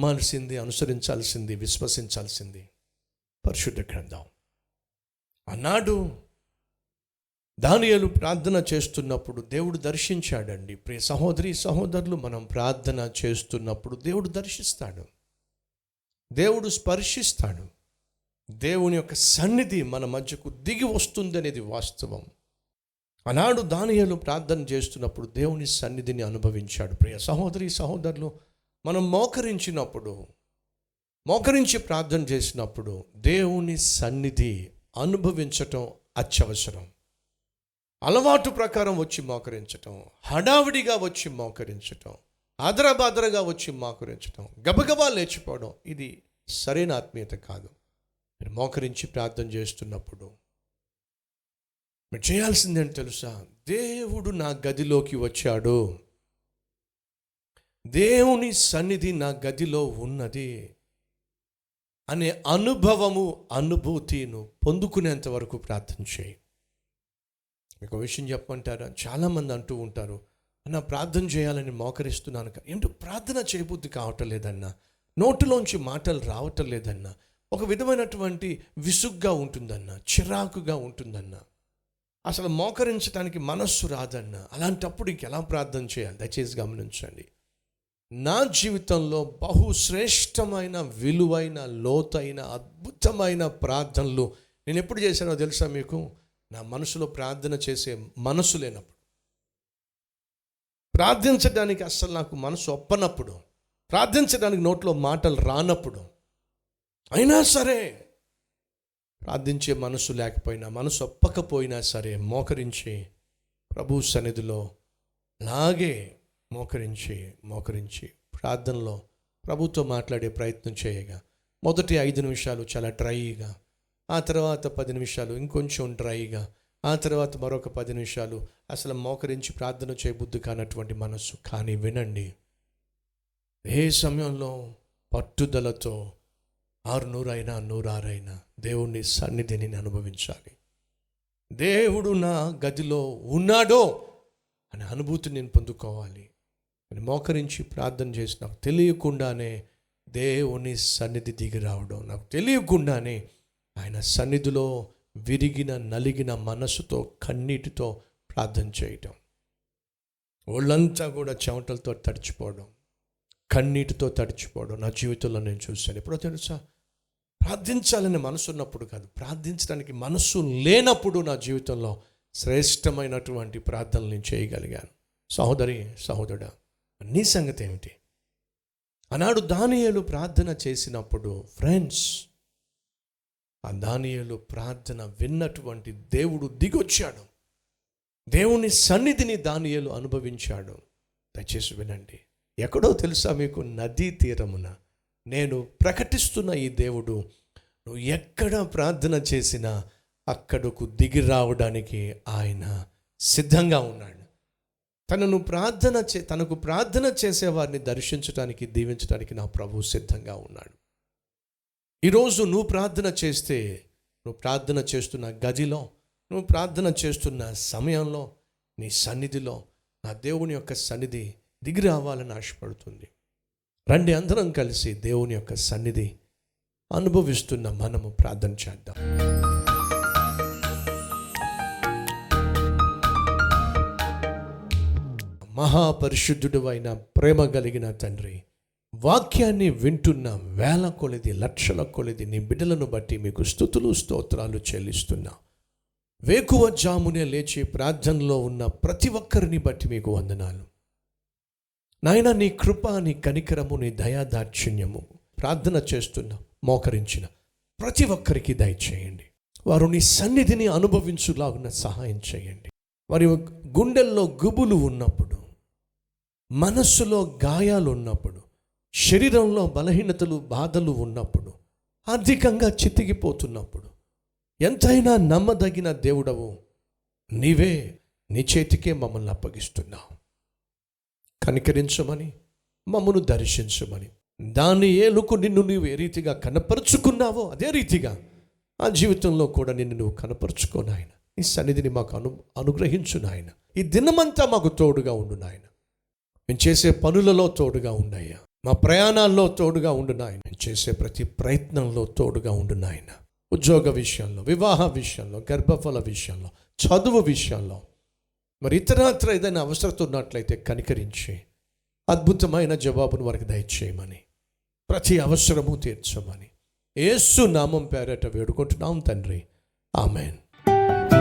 నమ్మాల్సింది అనుసరించాల్సింది విశ్వసించాల్సింది. పరిశుద్ధ గ్రంథం. అన్నాడు దానియలు ప్రార్థన చేస్తున్నప్పుడు దేవుడు దర్శించాడండి. ప్రియ సహోదరి సహోదరులు మనం ప్రార్థన చేస్తున్నప్పుడు దేవుడు దర్శిస్తాడు. దేవుడు స్పర్శిస్తాడు. దేవుని యొక్క సన్నిధి మన మధ్యకు దిగి వస్తుంది అనేది వాస్తవం. ఆనాడు దానియలు ప్రార్థన చేస్తున్నప్పుడు దేవుని సన్నిధిని అనుభవించాడు. ప్రియ సహోదరి సహోదరులు మనం మోకరించినప్పుడు మోకరించి ప్రార్థన చేసినప్పుడు దేవుని సన్నిధి అనుభవించటం అత్యవసరం. అలవాటు ప్రకారం వచ్చి మోకరించటం హడావిడిగా వచ్చి మోకరించటం ఆదరబాదరగా వచ్చి మోకరించటం గబగబా లేచిపోవడం ఇది సరైన ఆత్మీయత కాదు. మీరు మోకరించి ప్రార్థన చేస్తున్నప్పుడు మీరు చేయాల్సిందేంటి తెలుసా? దేవుడు నా గదిలోకి వచ్చాడు. దేవుని సన్నిధి నా గదిలో ఉన్నది అనే అనుభవము అనుభూతిను పొందుకునేంత వరకు ప్రార్థన చేయి. మీకు ఒక విషయం చెప్పమంటారా? చాలామంది అంటూ ఉంటారు అన్న ప్రార్థన చేయాలని మోకరిస్తున్నాను ఏంటో? ప్రార్థన చేయబుద్ధి కావటం లేదన్నా నోటిలోంచి మాటలు రావటం లేదన్నా ఒక విధమైనటువంటి విసుగ్గా ఉంటుందన్న చిరాకుగా ఉంటుందన్న అసలు మోకరించడానికి మనస్సు రాదన్న అలాంటప్పుడు ఇంకెలా ప్రార్థన చేయాలి? దయచేసి గమనించండి. నా జీవితంలో బహుశ్రేష్టమైన విలువైన లోతైన అద్భుతమైన ప్రార్థనలు నేను ఎప్పుడు చేశానో తెలుసా మీకు? నా మనసులో ప్రార్థన చేసే మనసు లేనప్పుడు. ప్రార్థించడానికి అస్సలు నాకు మనసు ఒప్పనప్పుడు. ప్రార్థించడానికి నోట్లో మాటలు రానప్పుడు. అయినా సరే ప్రార్థించే మనసు లేకపోయినా మనసు ఒప్పకపోయినా సరే మోకరించి ప్రభు సన్నిధిలో అలాగే మోకరించి మోకరించి ప్రార్థనలో ప్రభుతో మాట్లాడే ప్రయత్నం చేయగా మొదటి ఐదు నిమిషాలు చాలా డ్రైగా ఆ తర్వాత పది నిమిషాలు ఇంకొంచెం డ్రైగా ఆ తర్వాత మరొక పది నిమిషాలు అసలు మోకరించి ప్రార్థన చేయబుద్ధి కానటువంటి మనస్సు కానీ వినండి. ఏ సమయంలో పట్టుదలతో ఆరు నూరైనా నూరారైనా దేవుని సన్నిధిని అనుభవించాలి. దేవుడు నా గదిలో ఉన్నాడో అనే అనుభూతిని నేను పొందుకోవాలి. అని మోకరించి ప్రార్థన చేసి నాకు తెలియకుండానే దేవుని సన్నిధి దిగి రావడం. నాకు తెలియకుండానే ఆయన సన్నిధిలో విరిగిన నలిగిన మనసుతో కన్నీటితో ప్రార్థన చేయటం. ఒళ్ళంతా కూడా చెమటలతో తడిచిపోవడం. కన్నీటితో తడిచిపోవడం నా జీవితంలో నేను చూశాను. ఎప్పుడో తెలుసా? ప్రార్థించాలని మనసు ఉన్నప్పుడు కాదు ప్రార్థించడానికి మనసు లేనప్పుడు నా జీవితంలో శ్రేష్టమైనటువంటి ప్రార్థనలు నేను చేయగలిగాను. సహోదరి సహోదరుడా నీ సంగతి ఏమిటి ఆనాడు దానియలు ప్రార్థన చేసినప్పుడు ఫ్రెండ్స్ ఆ దానియలు ప్రార్థన విన్నటువంటి దేవుడు దిగొచ్చాడు. దేవుని సన్నిధిని దానియలు అనుభవించాడు. దయచేసి వినండి. ఎక్కడో తెలుసా మీకు? నదీ తీరమున నేను ప్రకటిస్తున్న ఈ దేవుడు నువ్వు ఎక్కడ ప్రార్థన చేసినా అక్కడకు దిగి రావడానికి ఆయన సిద్ధంగా ఉన్నాడు. తనను ప్రార్థన చే తనకు ప్రార్థన చేసేవారిని దర్శించడానికి దీవించడానికి నా ప్రభు సిద్ధంగా ఉన్నాడు. ఈరోజు నువ్వు ప్రార్థన చేస్తే నువ్వు ప్రార్థన చేస్తున్న గదిలో నువ్వు ప్రార్థన చేస్తున్న సమయంలో నీ సన్నిధిలో నా దేవుని యొక్క సన్నిధి దిగి రావాలని ఆశపడుతుంది. రండి అందరం కలిసి దేవుని యొక్క సన్నిధి అనుభవిస్తున్న మనము ప్రార్థన చేద్దాం. మహాపరిశుద్ధుడు అయిన ప్రేమ కలిగిన తండ్రి వాక్యాన్ని వింటున్న వేల కొలిది లక్షల కొలిది నీ బిడ్డలను బట్టి మీకు స్థుతులు స్తోత్రాలు చెల్లిస్తున్నా. వేకువ జామునే లేచి ప్రార్థనలో ఉన్న ప్రతి ఒక్కరిని బట్టి మీకు వందనాలు. నాయన నీ కృప నీ కనికరము నీ దయాదాక్షిణ్యము ప్రార్థన చేస్తున్న మోకరించిన ప్రతి ఒక్కరికి దయచేయండి. వారు నీ సన్నిధిని అనుభవించులాగున సహాయం చేయండి. వారి గుండెల్లో గుబులు ఉన్నప్పుడు మనస్సులో గాయాలు ఉన్నప్పుడు శరీరంలో బలహీనతలు బాధలు ఉన్నప్పుడు ఆర్థికంగా చితికిపోతున్నప్పుడు ఎంతైనా నమ్మదగిన దేవుడవు నీవే నీ చేతికే మమ్మల్ని అప్పగిస్తున్నావు. కనికరించమని మమ్మను దర్శించమని దాని ఏలుకు నిన్ను నీవు ఏ రీతిగా కనపరుచుకున్నావో అదే రీతిగా ఆ జీవితంలో కూడా నిన్ను నువ్వు కనపరుచుకో నాయన. ఈ సన్నిధిని మాకు అను అనుగ్రహించు నాయన. ఈ దినమంతా మాకు తోడుగా ఉండు నాయన. మేము చేసే పనులలో తోడుగా ఉండయ్యా మా ప్రయాణాల్లో తోడుగా ఉండు నాయన. నేను చేసే ప్రతి ప్రయత్నంలో తోడుగా ఉండు నాయన. ఉద్యోగ విషయంలో వివాహ విషయంలో గర్భఫల విషయంలో చదువు విషయంలో. మరి ఇతరత్ర ఏదైనా అవసరత ఉన్నట్లయితే కనికరించి అద్భుతమైన జవాబును వారికి దయచేయమని ప్రతి అవసరము తీర్చమని. ఏసు నామం పేరట వేడుకుంటున్నాం తండ్రి. ఆమెన్.